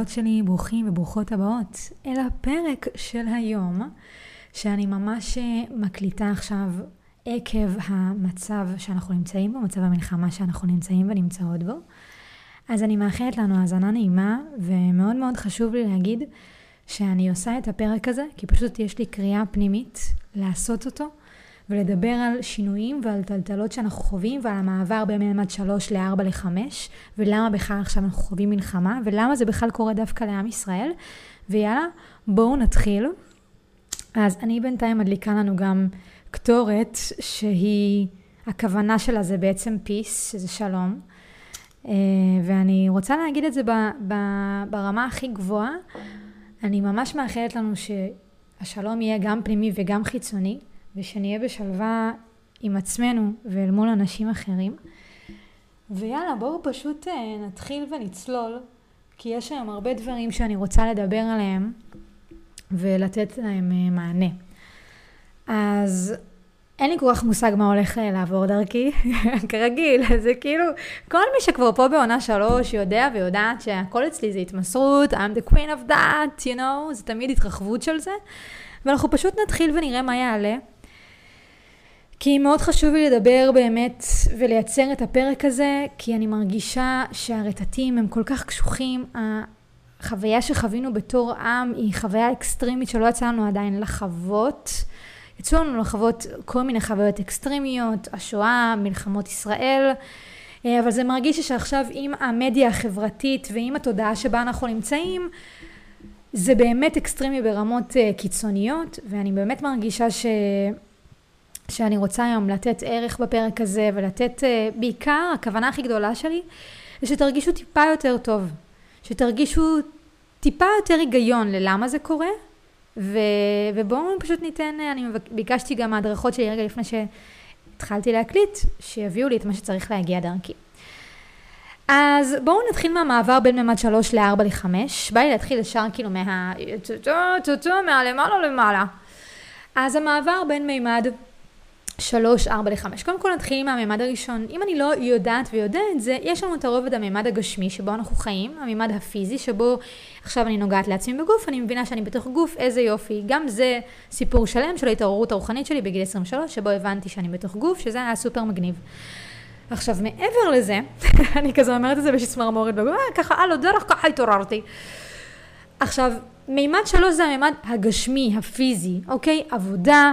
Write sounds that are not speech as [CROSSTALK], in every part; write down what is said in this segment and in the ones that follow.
ואלות שלי, ברוכים וברוכות הבאות אל הפרק של היום, שאני ממש אה, מקליטה עכשיו עקב המצב שאנחנו נמצאים בו, מצב המלחמה שאנחנו נמצאים ונמצאות בו. אז אני מאחלת לנו האזנה נעימה, ומאוד מאוד חשוב לי להגיד שאני עושה את הפרק הזה, כי פשוט יש לי קריאה פנימית לעשות אותו. ולדבר על שינויים ועל טלטלות שאנחנו חווים ועל המעבר בין מימד 3 ל-4 ל-5 ולמה בכלל עכשיו אנחנו חווים מלחמה ולמה זה בכלל קורה דווקא לעם ישראל. ויאללה, בואו נתחיל. אז אני בינתיים מדליקה לנו גם קטורת שהיא, הכוונה שלה זה בעצם peace, שזה שלום. אה, ואני רוצה להגיד את זה ברמה הכי גבוהה. אני ממש מאחלת לנו שהשלום יהיה גם פנימי וגם חיצוני. ושנהיה בשלווה עם עצמנו ואל מול אנשים אחרים. ויאללה, בואו פשוט אה, נתחיל ונצלול, כי יש היום הרבה דברים שאני רוצה לדבר עליהם ולתת להם אה, מענה. אז אין לי כל כך מושג מה הולך אה, לעבור דרכי, [LAUGHS] כרגיל, זה כאילו, כל מי שכבר פה בעונה שלוש יודע ויודעת שהכל אצלי זה התמסרות, I'm the queen of that, you know, זה תמיד התרחבות של זה, ואנחנו פשוט נתחיל ונראה מה יעלה. כי מאוד חשוב לי לדבר באמת ולייצר את הפרק הזה, כי אני מרגישה שהרטטים הם כל כך קשוחים. החוויה שחווינו בתור עם היא חוויה אקסטרימית שלא יצא לנו עדיין לחוות. יצאו לנו לחוות כל מיני חוויות אקסטרימיות, השואה, מלחמות ישראל, אה, אבל זה מרגיש שעכשיו עם המדיה החברתית ועם התודעה שבה אנחנו נמצאים, זה באמת אקסטרימי ברמות אה, קיצוניות, ואני באמת מרגישה ש... שאני רוצה היום לתת ערך בפרק הזה ולתת אה, בעיקר, הכוונה הכי גדולה שלי, זה שתרגישו טיפה יותר טוב, שתרגישו טיפה יותר היגיון ללמה זה קורה, ו, ובואו פשוט ניתן, אה, אני ביקשתי גם מהדרכות שלי רגע לפני שהתחלתי להקליט, שיביאו לי את מה שצריך להגיע דרכי. אז בואו נתחיל מהמעבר בין ממד 3 ל-4 ל-5. בא לי להתחיל ישר כאילו מה... מהלמעלה למעלה. אז המעבר בין מימד שלוש, ארבע לחמש. קודם כל נתחיל עם הממד הראשון. אם אני לא יודעת ויודע את זה, יש לנו את הרובד הממד הגשמי שבו אנחנו חיים, הממד הפיזי שבו עכשיו אני נוגעת לעצמי בגוף, אני מבינה שאני בתוך גוף, איזה יופי. גם זה סיפור שלם של ההתעוררות הרוחנית שלי בגיל 23, שבו הבנתי שאני בתוך גוף, שזה היה סופר מגניב. עכשיו מעבר לזה, [LAUGHS] אני כזה אומרת את זה בשצמרמורת אה, ככה על הדרך ככה התעוררתי. עכשיו, מימד שלוש זה הממד הגשמי, הפיזי, אוקיי? עבודה,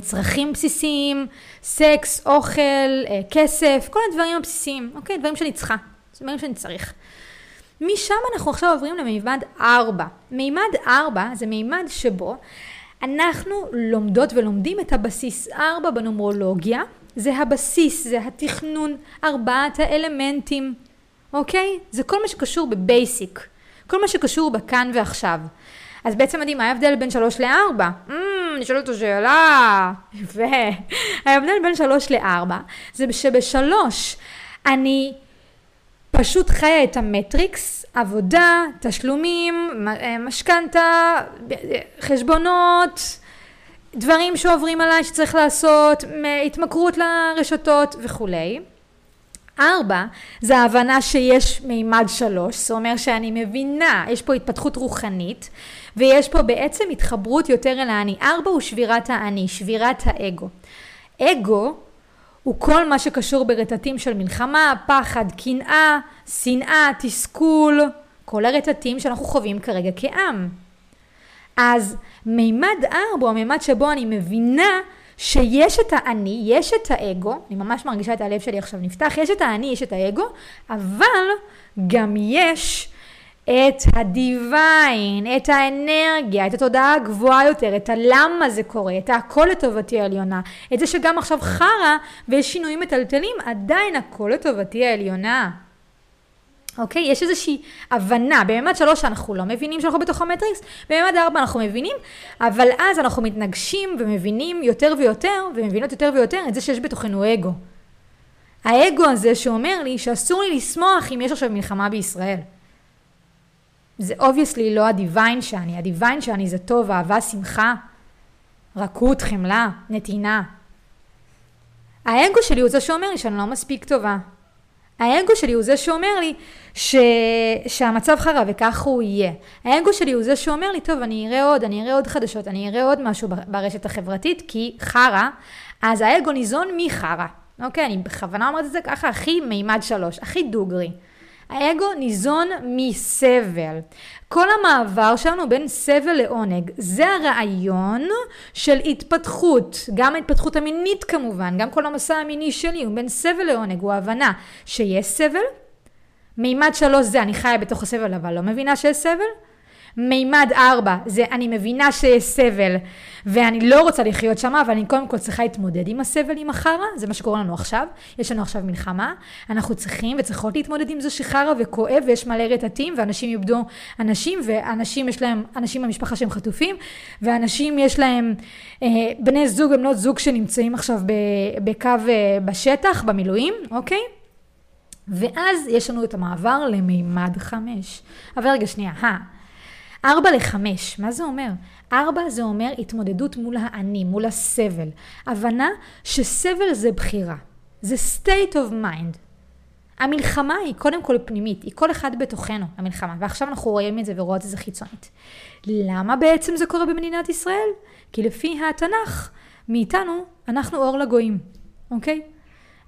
צרכים בסיסיים, סקס, אוכל, אה, כסף, כל הדברים הבסיסיים, אוקיי? דברים שאני צריכה, דברים שאני צריך. משם אנחנו עכשיו עוברים למימד 4. מימד 4 זה מימד שבו אנחנו לומדות ולומדים את הבסיס 4 בנומרולוגיה. זה הבסיס, זה התכנון, ארבעת האלמנטים, אוקיי? זה כל מה שקשור בבייסיק, כל מה שקשור בכאן ועכשיו. אז בעצם מדהים, מה ההבדל בין 3 ל-4? Mm, אני שואלת אותו שאלה. יפה. ההבדל בין 3 ל-4 זה שבשלוש אני פשוט חיה את המטריקס, עבודה, תשלומים, אה, משכנתה, חשבונות, דברים שעוברים עליי שצריך לעשות, התמכרות לרשתות וכולי. ארבע, זה ההבנה שיש מימד שלוש, זאת אומרת שאני מבינה, יש פה התפתחות רוחנית, ויש פה בעצם התחברות יותר אל האני. ארבע הוא שבירת האני, שבירת האגו. אגו הוא כל מה שקשור ברטטים של מלחמה, פחד, קנאה, שנאה, תסכול, כל הרטטים שאנחנו חווים כרגע כעם. אז מימד ארבע המימד שבו אני מבינה שיש את האני, יש את האגו, אני ממש מרגישה את הלב שלי עכשיו נפתח, יש את האני, יש את האגו, אבל גם יש את הדיוויין, את האנרגיה, את התודעה הגבוהה יותר, את הלמה זה קורה, את הכל לטובתי העליונה, את זה שגם עכשיו חרא ויש שינויים מטלטלים, עדיין הכל לטובתי העליונה. אוקיי? יש איזושהי הבנה, בממד שלוש אנחנו לא מבינים שאנחנו בתוך המטריקס, בממד ארבע אנחנו מבינים, אבל אז אנחנו מתנגשים ומבינים יותר ויותר, ומבינות יותר ויותר את זה שיש בתוכנו אגו. האגו הזה שאומר לי שאסור לי לשמוח אם יש עכשיו מלחמה בישראל. זה obviously לא ה divine שאני, ה divine שאני זה טוב, אהבה, שמחה, רכות, חמלה, נתינה. האגו שלי הוא זה שאומר לי שאני לא מספיק טובה. האגו שלי הוא זה שאומר לי ש... שהמצב חרא וכך הוא יהיה. האגו שלי הוא זה שאומר לי, טוב, אני אראה עוד, אני אראה עוד חדשות, אני אראה עוד משהו ברשת החברתית, כי חרא, אז האגו ניזון מחרא. אוקיי, אני בכוונה אומרת את זה ככה, הכי מימד שלוש, הכי דוגרי. האגו ניזון מסבל. כל המעבר שלנו בין סבל לעונג, זה הרעיון של התפתחות, גם ההתפתחות המינית כמובן, גם כל המסע המיני שלי הוא בין סבל לעונג, הוא הבנה שיש סבל, מימד שלוש זה אני חיה בתוך הסבל אבל לא מבינה שיש סבל, מימד ארבע זה אני מבינה שיש סבל ואני לא רוצה לחיות שם, אבל אני קודם כל צריכה להתמודד עם הסבל, עם החרא, זה מה שקורה לנו עכשיו. יש לנו עכשיו מלחמה, אנחנו צריכים וצריכות להתמודד עם זה שחרא וכואב ויש מלא רטטים ואנשים איבדו אנשים ואנשים יש להם, אנשים במשפחה שהם חטופים ואנשים יש להם אה, בני זוג ובנות זוג שנמצאים עכשיו בקו אה, בשטח, במילואים, אוקיי? ואז יש לנו את המעבר למימד חמש. אבל רגע שנייה, אה. ארבע לחמש, מה זה אומר? ארבע זה אומר התמודדות מול האני, מול הסבל. הבנה שסבל זה בחירה. זה state of mind. המלחמה היא קודם כל פנימית, היא כל אחד בתוכנו, המלחמה. ועכשיו אנחנו רואים את זה ורואות את זה חיצונית. למה בעצם זה קורה במדינת ישראל? כי לפי התנ"ך, מאיתנו, אנחנו אור לגויים, אוקיי?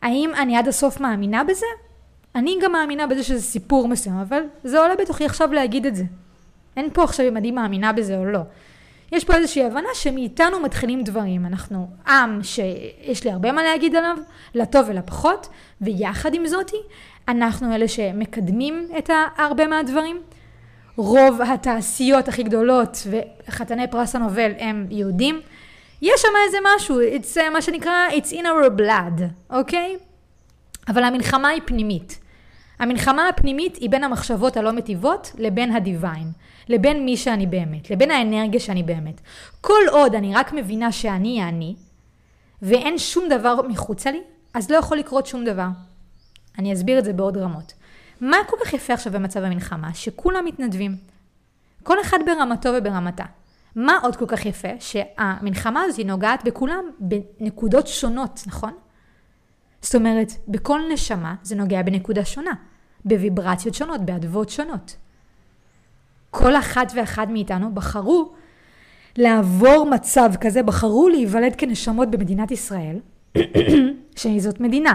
האם אני עד הסוף מאמינה בזה? אני גם מאמינה בזה שזה סיפור מסוים, אבל זה עולה בתוכי עכשיו להגיד את זה. אין פה עכשיו אם אני מאמינה בזה או לא. יש פה איזושהי הבנה שמאיתנו מתחילים דברים. אנחנו עם שיש לי הרבה מה להגיד עליו, לטוב ולפחות, ויחד עם זאתי, אנחנו אלה שמקדמים את הרבה מהדברים. רוב התעשיות הכי גדולות וחתני פרס הנובל הם יהודים. יש שם איזה משהו, it's, uh, מה שנקרא, it's in our blood, אוקיי? Okay? אבל המלחמה היא פנימית. המלחמה הפנימית היא בין המחשבות הלא מטיבות לבין הדיוויין. לבין מי שאני באמת, לבין האנרגיה שאני באמת. כל עוד אני רק מבינה שאני אני, ואין שום דבר מחוצה לי, אז לא יכול לקרות שום דבר. אני אסביר את זה בעוד רמות. מה כל כך יפה עכשיו במצב המלחמה? שכולם מתנדבים. כל אחד ברמתו וברמתה. מה עוד כל כך יפה? שהמלחמה הזאת נוגעת בכולם בנקודות שונות, נכון? זאת אומרת, בכל נשמה זה נוגע בנקודה שונה, בוויברציות שונות, באדוות שונות. כל אחת ואחד מאיתנו בחרו לעבור מצב כזה, בחרו להיוולד כנשמות במדינת ישראל, [COUGHS] שזאת מדינה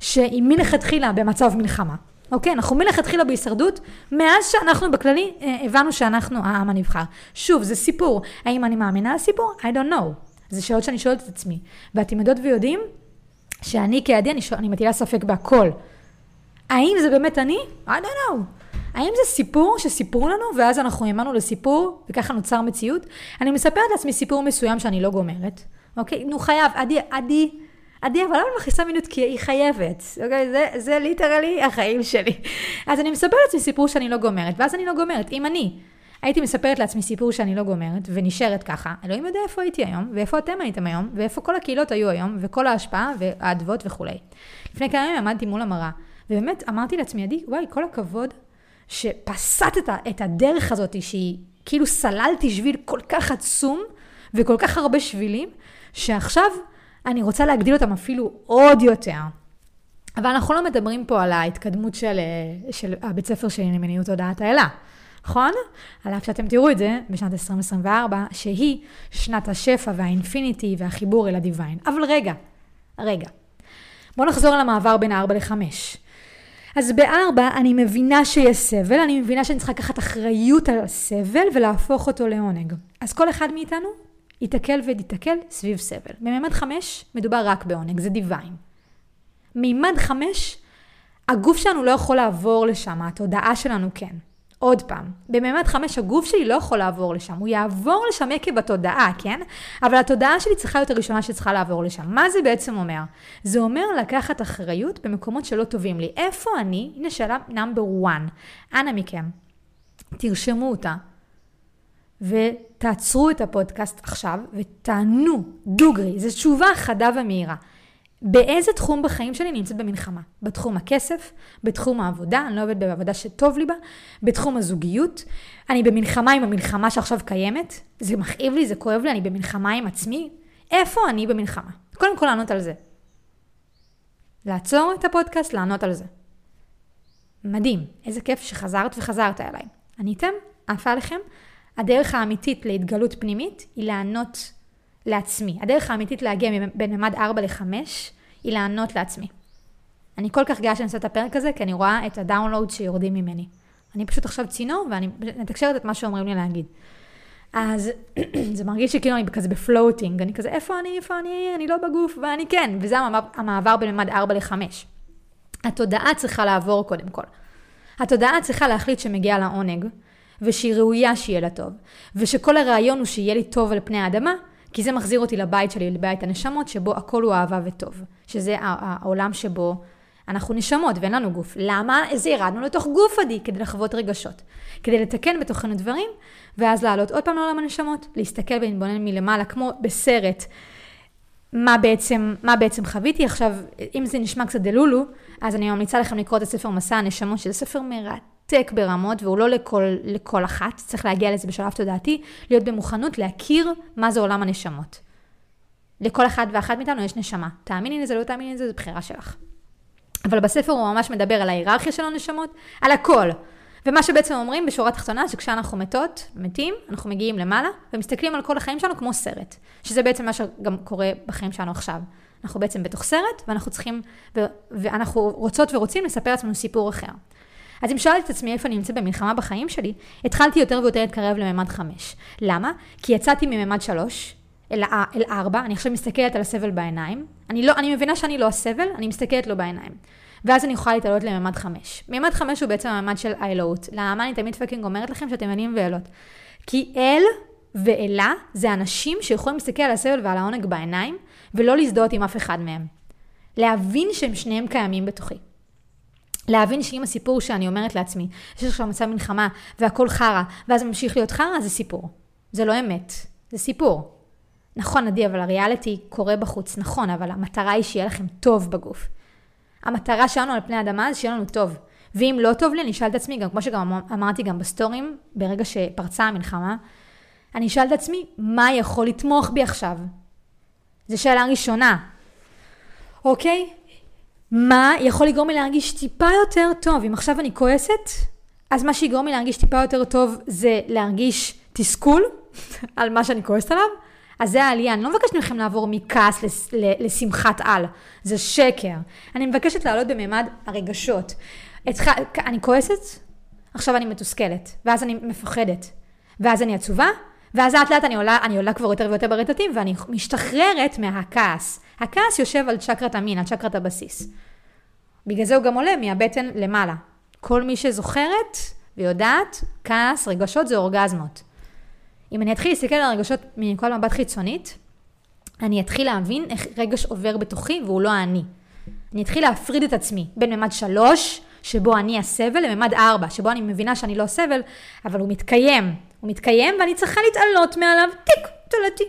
שהיא מלכתחילה במצב מלחמה. אוקיי, אנחנו מלכתחילה בהישרדות, מאז שאנחנו בכללי אה, הבנו שאנחנו העם הנבחר. שוב, זה סיפור. האם אני מאמינה לסיפור? I don't know. זה שאלות שאני שואלת את עצמי. ואתם יודעות ויודעים שאני כעדי, אני, שואל, אני מטילה ספק בהכל. האם זה באמת אני? I don't know. האם זה סיפור שסיפרו לנו ואז אנחנו האמנו לסיפור וככה נוצר מציאות? אני מספרת לעצמי סיפור מסוים שאני לא גומרת, אוקיי? נו חייב, עדי, עדי, עדי, אבל למה אני מכניסה מיניות? כי היא חייבת, אוקיי? זה, זה ליטרלי החיים שלי. אז אני מספרת לעצמי סיפור שאני לא גומרת, ואז אני לא גומרת. אם אני הייתי מספרת לעצמי סיפור שאני לא גומרת, ונשארת ככה, אלוהים יודע איפה הייתי היום, ואיפה אתם הייתם היום, ואיפה כל הקהילות היו היום, וכל ההשפעה, והאדוות וכולי. לפני כמה ימים עמדתי מול המראה, ובאמת אמרתי לעצמי, עדי, וואי, כל הכבוד שפסעת את הדרך הזאת, שהיא כאילו סללתי שביל כל כך עצום וכל כך הרבה שבילים, שעכשיו אני רוצה להגדיל אותם אפילו עוד יותר. אבל אנחנו לא מדברים פה על ההתקדמות של, של הבית ספר שלי למיניות הודעת האלה, נכון? על אף שאתם תראו את זה בשנת 2024, שהיא שנת השפע והאינפיניטי והחיבור אל הדיוויין. אבל רגע, רגע. בואו נחזור על המעבר בין 4 ל-5. אז בארבע אני מבינה שיש סבל, אני מבינה שאני צריכה לקחת אחריות על הסבל ולהפוך אותו לעונג. אז כל אחד מאיתנו ייתקל ויתקל סביב סבל. בממד חמש מדובר רק בעונג, זה דיוויין. מימד חמש, הגוף שלנו לא יכול לעבור לשם, התודעה שלנו כן. עוד פעם, בממד חמש הגוף שלי לא יכול לעבור לשם, הוא יעבור לשם עקב התודעה, כן? אבל התודעה שלי צריכה להיות הראשונה שצריכה לעבור לשם. מה זה בעצם אומר? זה אומר לקחת אחריות במקומות שלא טובים לי. איפה אני? הנה שאלה נאמבר 1. אנא מכם, תרשמו אותה, ותעצרו את הפודקאסט עכשיו, ותענו, דוגרי, זו תשובה חדה ומהירה. באיזה תחום בחיים שלי נמצאת במלחמה? בתחום הכסף, בתחום העבודה, אני לא עובדת בעבודה שטוב לי בה, בתחום הזוגיות, אני במלחמה עם המלחמה שעכשיו קיימת, זה מכאיב לי, זה כואב לי, אני במלחמה עם עצמי, איפה אני במלחמה? קודם כל לענות על זה. לעצור את הפודקאסט, לענות על זה. מדהים, איזה כיף שחזרת וחזרת אליי. עניתם? עפה עליכם? הדרך האמיתית להתגלות פנימית היא לענות לעצמי. הדרך האמיתית להגיע בין ממד 4 ל-5 היא לענות לעצמי. אני כל כך גאה שאני עושה את הפרק הזה, כי אני רואה את הדאונלואוד שיורדים ממני. אני פשוט עכשיו צינור, ואני מתקשרת את מה שאומרים לי להגיד. אז [CLEARS THROAT] זה מרגיש שכאילו אני כזה בפלוטינג, אני כזה, איפה אני, איפה אני, אני לא בגוף, ואני כן, וזה המעבר בין ממד 4 ל-5. התודעה צריכה לעבור קודם כל. התודעה צריכה להחליט שמגיע לה עונג, ושהיא ראויה שיהיה לה טוב, ושכל הרעיון הוא שיהיה לי טוב על פני האדמה, כי זה מחזיר אותי לבית שלי, לבית הנשמות, שבו הכל הוא אהבה וטוב. שזה העולם שבו אנחנו נשמות ואין לנו גוף. למה? אז ירדנו לתוך גוף עדי כדי לחוות רגשות. כדי לתקן בתוכנו דברים, ואז לעלות עוד פעם לעולם הנשמות, להסתכל ולהתבונן מלמעלה, כמו בסרט. מה בעצם, מה בעצם חוויתי. עכשיו, אם זה נשמע קצת דלולו, אז אני ממליצה לכם לקרוא את הספר מסע הנשמות, שזה ספר מרתק ברמות, והוא לא לכל, לכל אחת, צריך להגיע לזה בשלב תודעתי, להיות במוכנות להכיר מה זה עולם הנשמות. לכל אחד ואחת מאיתנו יש נשמה. תאמיני לזה, לא תאמיני לזה, זו בחירה שלך. אבל בספר הוא ממש מדבר על ההיררכיה של הנשמות, על הכל. ומה שבעצם אומרים בשורה התחתונה, שכשאנחנו מתות, מתים, אנחנו מגיעים למעלה, ומסתכלים על כל החיים שלנו כמו סרט. שזה בעצם מה שגם קורה בחיים שלנו עכשיו. אנחנו בעצם בתוך סרט, ואנחנו צריכים, ואנחנו רוצות ורוצים לספר לעצמנו סיפור אחר. אז אם שאלתי את עצמי איפה אני נמצאת במלחמה בחיים שלי, התחלתי יותר ויותר להתקרב לממד חמש. למה? כי יצאתי מממד שלוש, אל, אל ארבע, אני עכשיו מסתכלת על הסבל בעיניים. אני, לא, אני מבינה שאני לא הסבל, אני מסתכלת לו בעיניים. ואז אני יכולה להתעלות לממד חמש. ממד חמש הוא בעצם הממד של האלוהות. למה אני תמיד fucking אומרת לכם שאתם אלים ואלות? כי אל ואלה זה אנשים שיכולים להסתכל על הסבל ועל העונג בעיניים, ולא להזדהות עם אף אחד מהם. להבין שהם שניהם קיימים בתוכי. להבין שאם הסיפור שאני אומרת לעצמי, יש עכשיו מצב מלחמה והכל חרא, ואז ממשיך להיות חרא, זה סיפור. זה לא אמת, זה סיפור. נכון, עדי, אבל הריאליטי קורה בחוץ, נכון, אבל המטרה היא שיהיה לכם טוב בגוף. המטרה שלנו על פני האדמה זה שיהיה לנו טוב. ואם לא טוב לי, אני אשאל את עצמי, גם כמו שגם אמרתי גם בסטורים, ברגע שפרצה המלחמה, אני אשאל את עצמי, מה יכול לתמוך בי עכשיו? זו שאלה ראשונה. אוקיי? מה יכול לגרום לי להרגיש טיפה יותר טוב? אם עכשיו אני כועסת, אז מה שיגרום לי להרגיש טיפה יותר טוב זה להרגיש תסכול [LAUGHS] על מה שאני כועסת עליו, אז זה העלייה. אני לא מבקשת מכם לעבור מכעס לשמחת על, זה שקר. אני מבקשת לעלות בממד הרגשות. התח... אני כועסת, עכשיו אני מתוסכלת, ואז אני מפחדת, ואז אני עצובה, ואז לאט לאט אני עולה, אני עולה כבר יותר ויותר ברטטים, ואני משתחררת מהכעס. הכעס יושב על צ'קרת המין, על צ'קרת הבסיס. בגלל זה הוא גם עולה מהבטן למעלה. כל מי שזוכרת ויודעת, כעס, רגשות זה אורגזמות. אם אני אתחיל להסתכל על הרגשות מנקודת מבט חיצונית, אני אתחיל להבין איך רגש עובר בתוכי והוא לא אני. אני אתחיל להפריד את עצמי בין ממד שלוש, שבו אני הסבל, לממד ארבע, שבו אני מבינה שאני לא הסבל, אבל הוא מתקיים. הוא מתקיים ואני צריכה להתעלות מעליו, טיק, תולדתי.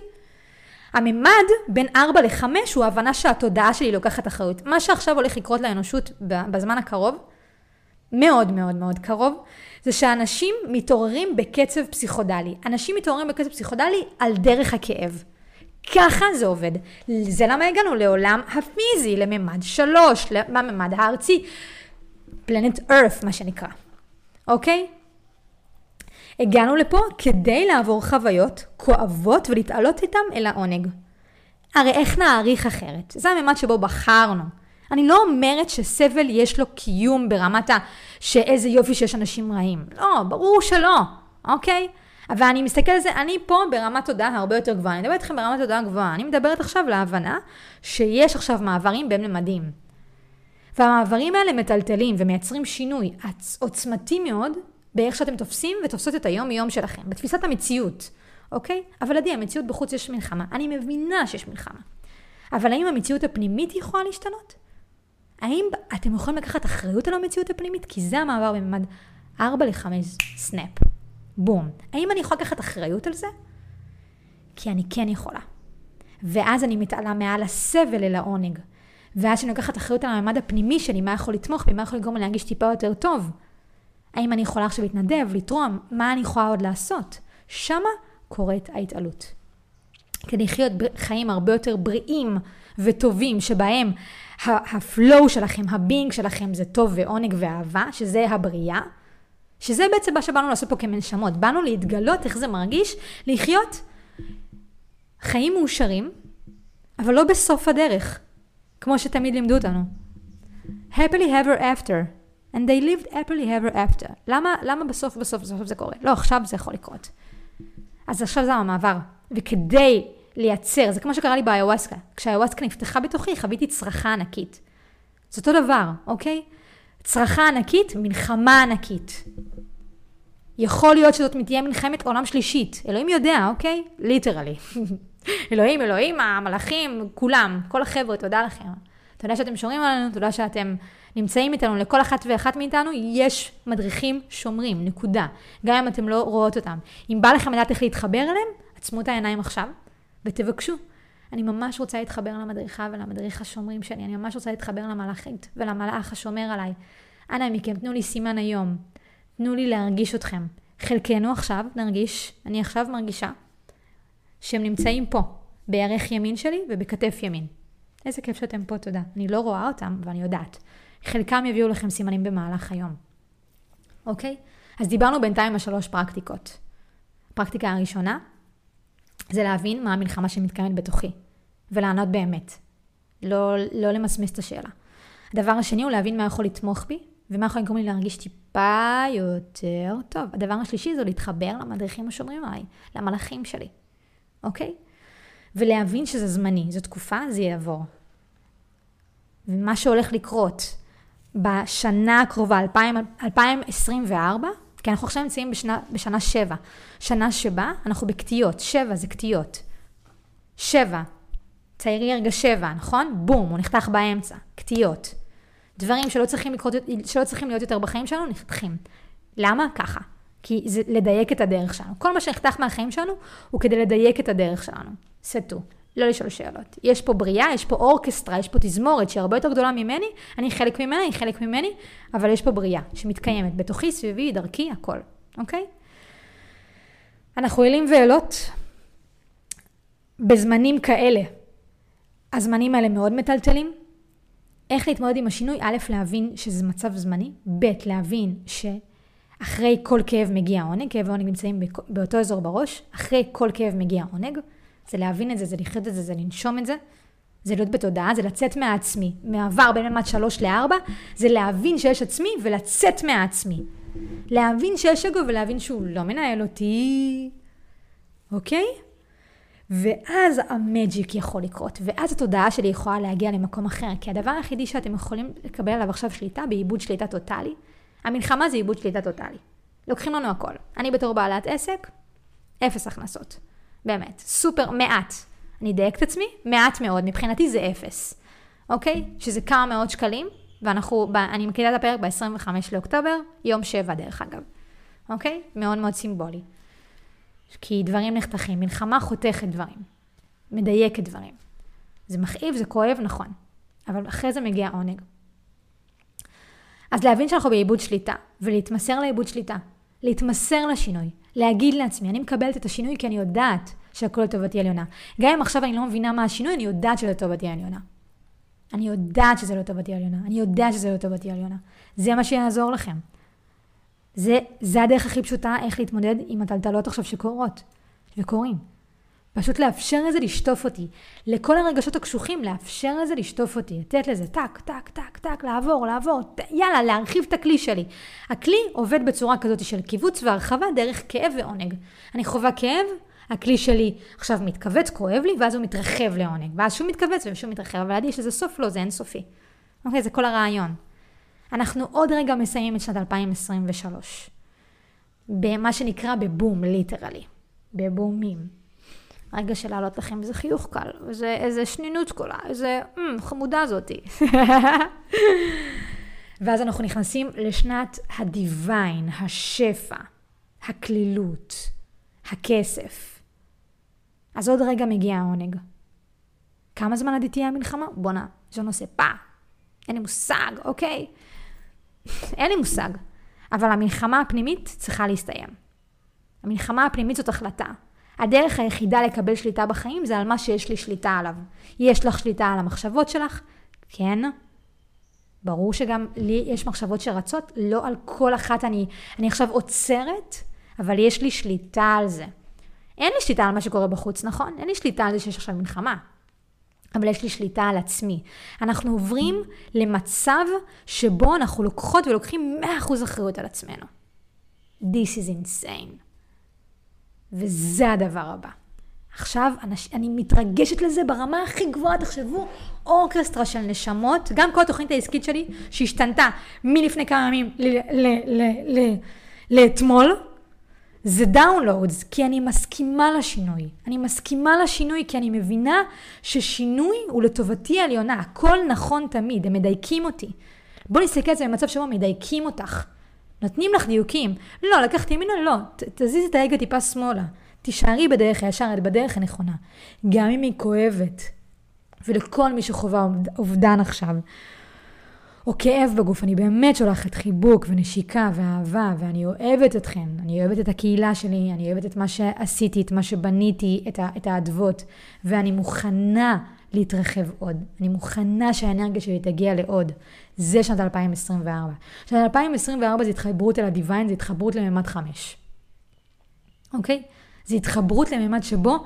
הממד בין 4 ל-5 הוא ההבנה שהתודעה שלי לוקחת אחריות. מה שעכשיו הולך לקרות לאנושות בזמן הקרוב, מאוד מאוד מאוד קרוב, זה שאנשים מתעוררים בקצב פסיכודלי. אנשים מתעוררים בקצב פסיכודלי על דרך הכאב. ככה זה עובד. זה למה הגענו לעולם הפיזי, לממד שלוש, לממד הארצי, פלנט ארת מה שנקרא, אוקיי? הגענו לפה כדי לעבור חוויות כואבות ולהתעלות איתם אל העונג. הרי איך נעריך אחרת? זה הממד שבו בחרנו. אני לא אומרת שסבל יש לו קיום ברמת ה... שאיזה יופי שיש אנשים רעים. לא, ברור שלא, אוקיי? אבל אני מסתכלת על זה, אני פה ברמת תודעה הרבה יותר גבוהה. אני מדברת איתכם ברמת תודעה גבוהה. אני מדברת עכשיו להבנה שיש עכשיו מעברים בין ממדים. והמעברים האלה מטלטלים ומייצרים שינוי עוצמתי מאוד באיך שאתם תופסים ותופסות את היום-יום שלכם, בתפיסת המציאות, אוקיי? אבל עדי, המציאות בחוץ יש מלחמה. אני מבינה שיש מלחמה. אבל האם המציאות הפנימית יכולה להשתנות? האם אתם יכולים לקחת אחריות על המציאות הפנימית? כי זה המעבר בממד 4 ל-5 סנאפ. בום. האם אני יכולה לקחת אחריות על זה? כי אני כן יכולה. ואז אני מתעלה מעל הסבל אל העונג. ואז כשאני לוקחת אחריות על הממד הפנימי שלי, מה יכול לתמוך בי, מה יכול לגרום לי להרגיש טיפה יותר טוב. האם אני יכולה עכשיו להתנדב, לתרום, מה אני יכולה עוד לעשות? שמה קורית ההתעלות. כדי לחיות חיים הרבה יותר בריאים וטובים, שבהם ה flow שלכם, ה being שלכם זה טוב ועונג ואהבה, שזה הבריאה, שזה בעצם מה שבאנו לעשות פה כנשמות. באנו להתגלות איך זה מרגיש לחיות חיים מאושרים, אבל לא בסוף הדרך, כמו שתמיד לימדו אותנו. happily ever after, and they lived happily ever after. למה, למה בסוף בסוף בסוף זה קורה? לא, עכשיו זה יכול לקרות. אז עכשיו זה המעבר. וכדי לייצר, זה כמו שקרה לי באיוואסקה. כשהאיוואסקה נפתחה בתוכי, חוויתי צרחה ענקית. זה אותו דבר, אוקיי? צרחה ענקית, מלחמה ענקית. יכול להיות שזאת תהיה מלחמת עולם שלישית. אלוהים יודע, אוקיי? ליטרלי. [LAUGHS] אלוהים, אלוהים, המלאכים, כולם, כל החבר'ה, תודה לכם. תודה שאתם שומרים עלינו, תודה שאתם נמצאים איתנו, לכל אחת ואחת מאיתנו יש מדריכים שומרים, נקודה. גם אם אתם לא רואות אותם. אם בא לכם לדעת איך להתחבר אליהם, עצמו את העיניים עכשיו ותבקשו. אני ממש רוצה להתחבר למדריכה ולמדריך השומרים שלי, אני ממש רוצה להתחבר למלאכית ולמלאך השומר עליי. אנא מכם, תנו לי סימן היום. תנו לי להרגיש אתכם. חלקנו עכשיו נרגיש, אני עכשיו מרגישה, שהם נמצאים פה, בירך ימין שלי ובכתף ימין. איזה כיף שאתם פה, תודה. אני לא רואה אותם, אבל אני יודעת. חלקם יביאו לכם סימנים במהלך היום. אוקיי? אז דיברנו בינתיים על שלוש פרקטיקות. הפרקטיקה הראשונה זה להבין מה המלחמה שמתקיימת בתוכי, ולענות באמת. לא, לא למסמס את השאלה. הדבר השני הוא להבין מה יכול לתמוך בי, ומה יכול לגרום לי להרגיש טיפה יותר טוב. הדבר השלישי זה להתחבר למדריכים השומרים עליי, למלאכים שלי, אוקיי? ולהבין שזה זמני, זו תקופה, זה יעבור. ומה שהולך לקרות בשנה הקרובה, 2024, כי אנחנו עכשיו נמצאים בשנה, בשנה שבע. שנה שבה אנחנו בקטיות, שבע זה קטיות. שבע, ציירי הרגע שבע, נכון? בום, הוא נחתך באמצע, קטיות. דברים שלא צריכים, לקרות, שלא צריכים להיות יותר בחיים שלנו, נחתכים. למה? ככה. כי זה לדייק את הדרך שלנו. כל מה שנחתך מהחיים שלנו הוא כדי לדייק את הדרך שלנו. סטו. לא לשאול שאלות. יש פה בריאה, יש פה אורקסטרה, יש פה תזמורת שהיא הרבה יותר גדולה ממני, אני חלק ממנה, היא חלק ממני, אבל יש פה בריאה שמתקיימת בתוכי, סביבי, דרכי, הכל, אוקיי? אנחנו אלים ואלות בזמנים כאלה. הזמנים האלה מאוד מטלטלים. איך להתמודד עם השינוי? א', להבין שזה מצב זמני, ב', להבין שאחרי כל כאב מגיע עונג, כאב ועונג נמצאים באותו אזור בראש, אחרי כל כאב מגיע עונג. זה להבין את זה, זה לחיות את זה, זה לנשום את זה, זה להיות בתודעה, זה לצאת מהעצמי. מעבר בין ממד שלוש לארבע, זה להבין שיש עצמי ולצאת מהעצמי. להבין שיש אגו ולהבין שהוא לא מנהל אותי, אוקיי? ואז המג'יק יכול לקרות, ואז התודעה שלי יכולה להגיע למקום אחר, כי הדבר היחידי שאתם יכולים לקבל עליו עכשיו שליטה, בעיבוד שליטה טוטאלי, המלחמה זה עיבוד שליטה טוטאלי. לוקחים לנו הכל. אני בתור בעלת עסק, אפס הכנסות. באמת, סופר, מעט. אני אדייק את עצמי, מעט מאוד, מבחינתי זה אפס, אוקיי? שזה כמה מאות שקלים, ואנחנו, אני מקליטה את הפרק ב-25 לאוקטובר, יום שבע דרך אגב, אוקיי? מאוד מאוד סימבולי. כי דברים נחתכים, מלחמה חותכת דברים, מדייקת דברים. זה מכאיב, זה כואב, נכון, אבל אחרי זה מגיע עונג. אז להבין שאנחנו באיבוד שליטה, ולהתמסר לאיבוד שליטה, להתמסר לשינוי, להגיד לעצמי, אני מקבלת את השינוי כי אני יודעת שהכל לטובתי עליונה. גם אם עכשיו אני לא מבינה מה השינוי, אני יודעת שזה לטובתי עליונה. אני יודעת שזה לטובתי עליונה. אני יודעת שזה לטובתי עליונה. זה מה שיעזור לכם. זה, זה הדרך הכי פשוטה איך להתמודד עם הטלטלות עכשיו שקורות וקורים. פשוט לאפשר לזה לשטוף אותי. לכל הרגשות הקשוחים, לאפשר לזה לשטוף אותי. לתת לזה טק, טק, טק, טק, לעבור, לעבור. ת, יאללה, להרחיב את הכלי שלי. הכלי עובד בצורה כזאת של קיבוץ והרחבה דרך כאב ועונג. אני חווה כאב, הכלי שלי עכשיו מתכווץ, כואב לי, ואז הוא מתרחב לעונג. ואז שוב מתכווץ ושוב מתרחב, אבל עדי שזה סוף לא, זה אינסופי. אוקיי, זה כל הרעיון. אנחנו עוד רגע מסיימים את שנת 2023. במה שנקרא בבום, ליטרלי. בבומים. רגע של להעלות לכם איזה חיוך קל, איזה, איזה שנינות קולה, איזה mm, חמודה זאתי. [LAUGHS] ואז אנחנו נכנסים לשנת הדיוויין, השפע, הכלילות, הכסף. אז עוד רגע מגיע העונג. כמה זמן עדי תהיה המלחמה? בואנה, ז'ון עושה פא. אין לי מושג, אוקיי? [LAUGHS] אין לי מושג. אבל המלחמה הפנימית צריכה להסתיים. המלחמה הפנימית זאת החלטה. הדרך היחידה לקבל שליטה בחיים זה על מה שיש לי שליטה עליו. יש לך שליטה על המחשבות שלך? כן. ברור שגם לי יש מחשבות שרצות, לא על כל אחת אני, אני עכשיו עוצרת, אבל יש לי שליטה על זה. אין לי שליטה על מה שקורה בחוץ, נכון? אין לי שליטה על זה שיש עכשיו מלחמה. אבל יש לי שליטה על עצמי. אנחנו עוברים למצב שבו אנחנו לוקחות ולוקחים 100% אחריות על עצמנו. This is insane. וזה הדבר הבא. עכשיו אני מתרגשת לזה ברמה הכי גבוהה, תחשבו, אורקסטרה של נשמות, גם כל התוכנית העסקית שלי, שהשתנתה מלפני כמה ימים לאתמול, זה downloads, כי אני מסכימה לשינוי. אני מסכימה לשינוי כי אני מבינה ששינוי הוא לטובתי העליונה, הכל נכון תמיד, הם מדייקים אותי. בואו נסתכל על זה במצב שבו מדייקים אותך. נותנים לך דיוקים. לא, לקחתי ימינה, לא. תזיז את ההגה טיפה שמאלה. תישארי בדרך הישר, את בדרך הנכונה. גם אם היא כואבת. ולכל מי שחווה אובדן עכשיו, או כאב בגוף, אני באמת שולחת חיבוק ונשיקה ואהבה, ואני אוהבת אתכן, אני אוהבת את הקהילה שלי, אני אוהבת את מה שעשיתי, את מה שבניתי, את, את האדוות, ואני מוכנה להתרחב עוד. אני מוכנה שהאנרגיה שלי תגיע לעוד. זה שנת 2024. שנת 2024 זה התחברות אל הדיוויין, זה התחברות לממד חמש. אוקיי? זה התחברות לממד שבו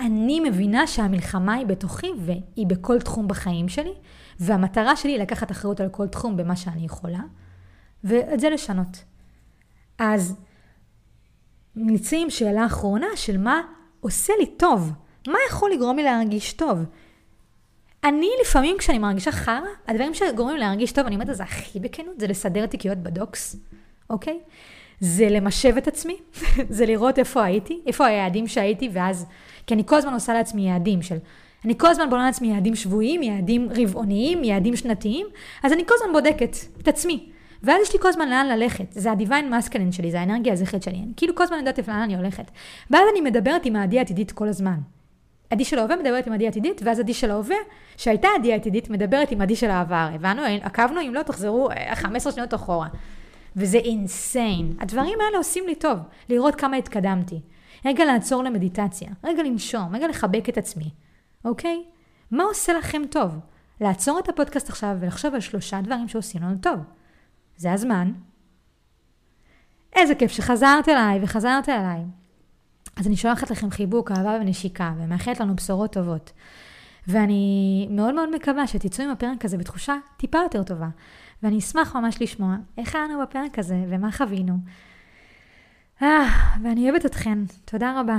אני מבינה שהמלחמה היא בתוכי והיא בכל תחום בחיים שלי, והמטרה שלי היא לקחת אחריות על כל תחום במה שאני יכולה, ואת זה לשנות. אז נצא עם שאלה אחרונה של מה עושה לי טוב. מה יכול לגרום לי להרגיש טוב? אני לפעמים כשאני מרגישה חרא, הדברים שגורמים לי להרגיש טוב, אני אומרת את זה הכי בכנות, זה לסדר תיקיות בדוקס, אוקיי? זה למשב את עצמי, [LAUGHS] זה לראות איפה הייתי, איפה היעדים שהייתי, ואז, כי אני כל הזמן עושה לעצמי יעדים של, אני כל הזמן בונה לעצמי יעדים שבועיים, יעדים רבעוניים, יעדים שנתיים, אז אני כל הזמן בודקת את עצמי. ואז יש לי כל הזמן לאן ללכת, זה הדיוויין מסקלן שלי, זה האנרגיה הזכרית שלי, אני כאילו כל הזמן יודעת לאן אני הולכת. ואז אני מדברת עם העדי העתידית כל הזמן. עדי של ההווה מדברת עם עדי עתידית, ואז עדי של ההווה, שהייתה עדי עתידית, מדברת עם עדי של העבר. הבנו? עקבנו? אם לא, תחזרו 15 אה, שניות אחורה. וזה אינסיין. הדברים האלה עושים לי טוב, לראות כמה התקדמתי. רגע לעצור למדיטציה, רגע לנשום, רגע לחבק את עצמי, אוקיי? מה עושה לכם טוב? לעצור את הפודקאסט עכשיו ולחשוב על שלושה דברים שעושים לנו טוב. זה הזמן. איזה כיף שחזרת אליי וחזרת אליי. אז אני שולחת לכם חיבוק, אהבה ונשיקה, ומאחלת לנו בשורות טובות. ואני מאוד מאוד מקווה שתצאו עם הפרק הזה בתחושה טיפה יותר טובה. ואני אשמח ממש לשמוע איך היה לנו בפרק הזה ומה חווינו. אה, ואני אוהבת אתכן. תודה רבה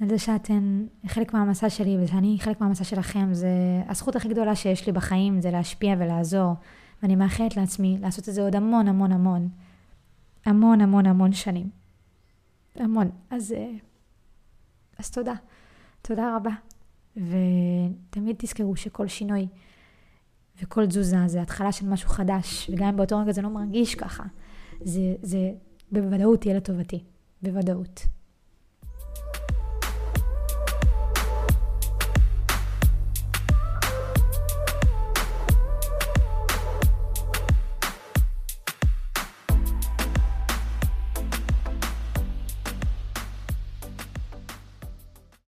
על זה שאתן חלק מהמסע שלי ושאני חלק מהמסע שלכם. זה הזכות הכי גדולה שיש לי בחיים, זה להשפיע ולעזור. ואני מאחלת לעצמי לעשות את זה עוד המון המון המון. המון המון המון שנים. המון. אז, אה, אז תודה. תודה רבה. ותמיד תזכרו שכל שינוי וכל תזוזה זה התחלה של משהו חדש, וגם אם באותו רגע זה לא מרגיש ככה, זה, זה בוודאות יהיה לטובתי, בוודאות.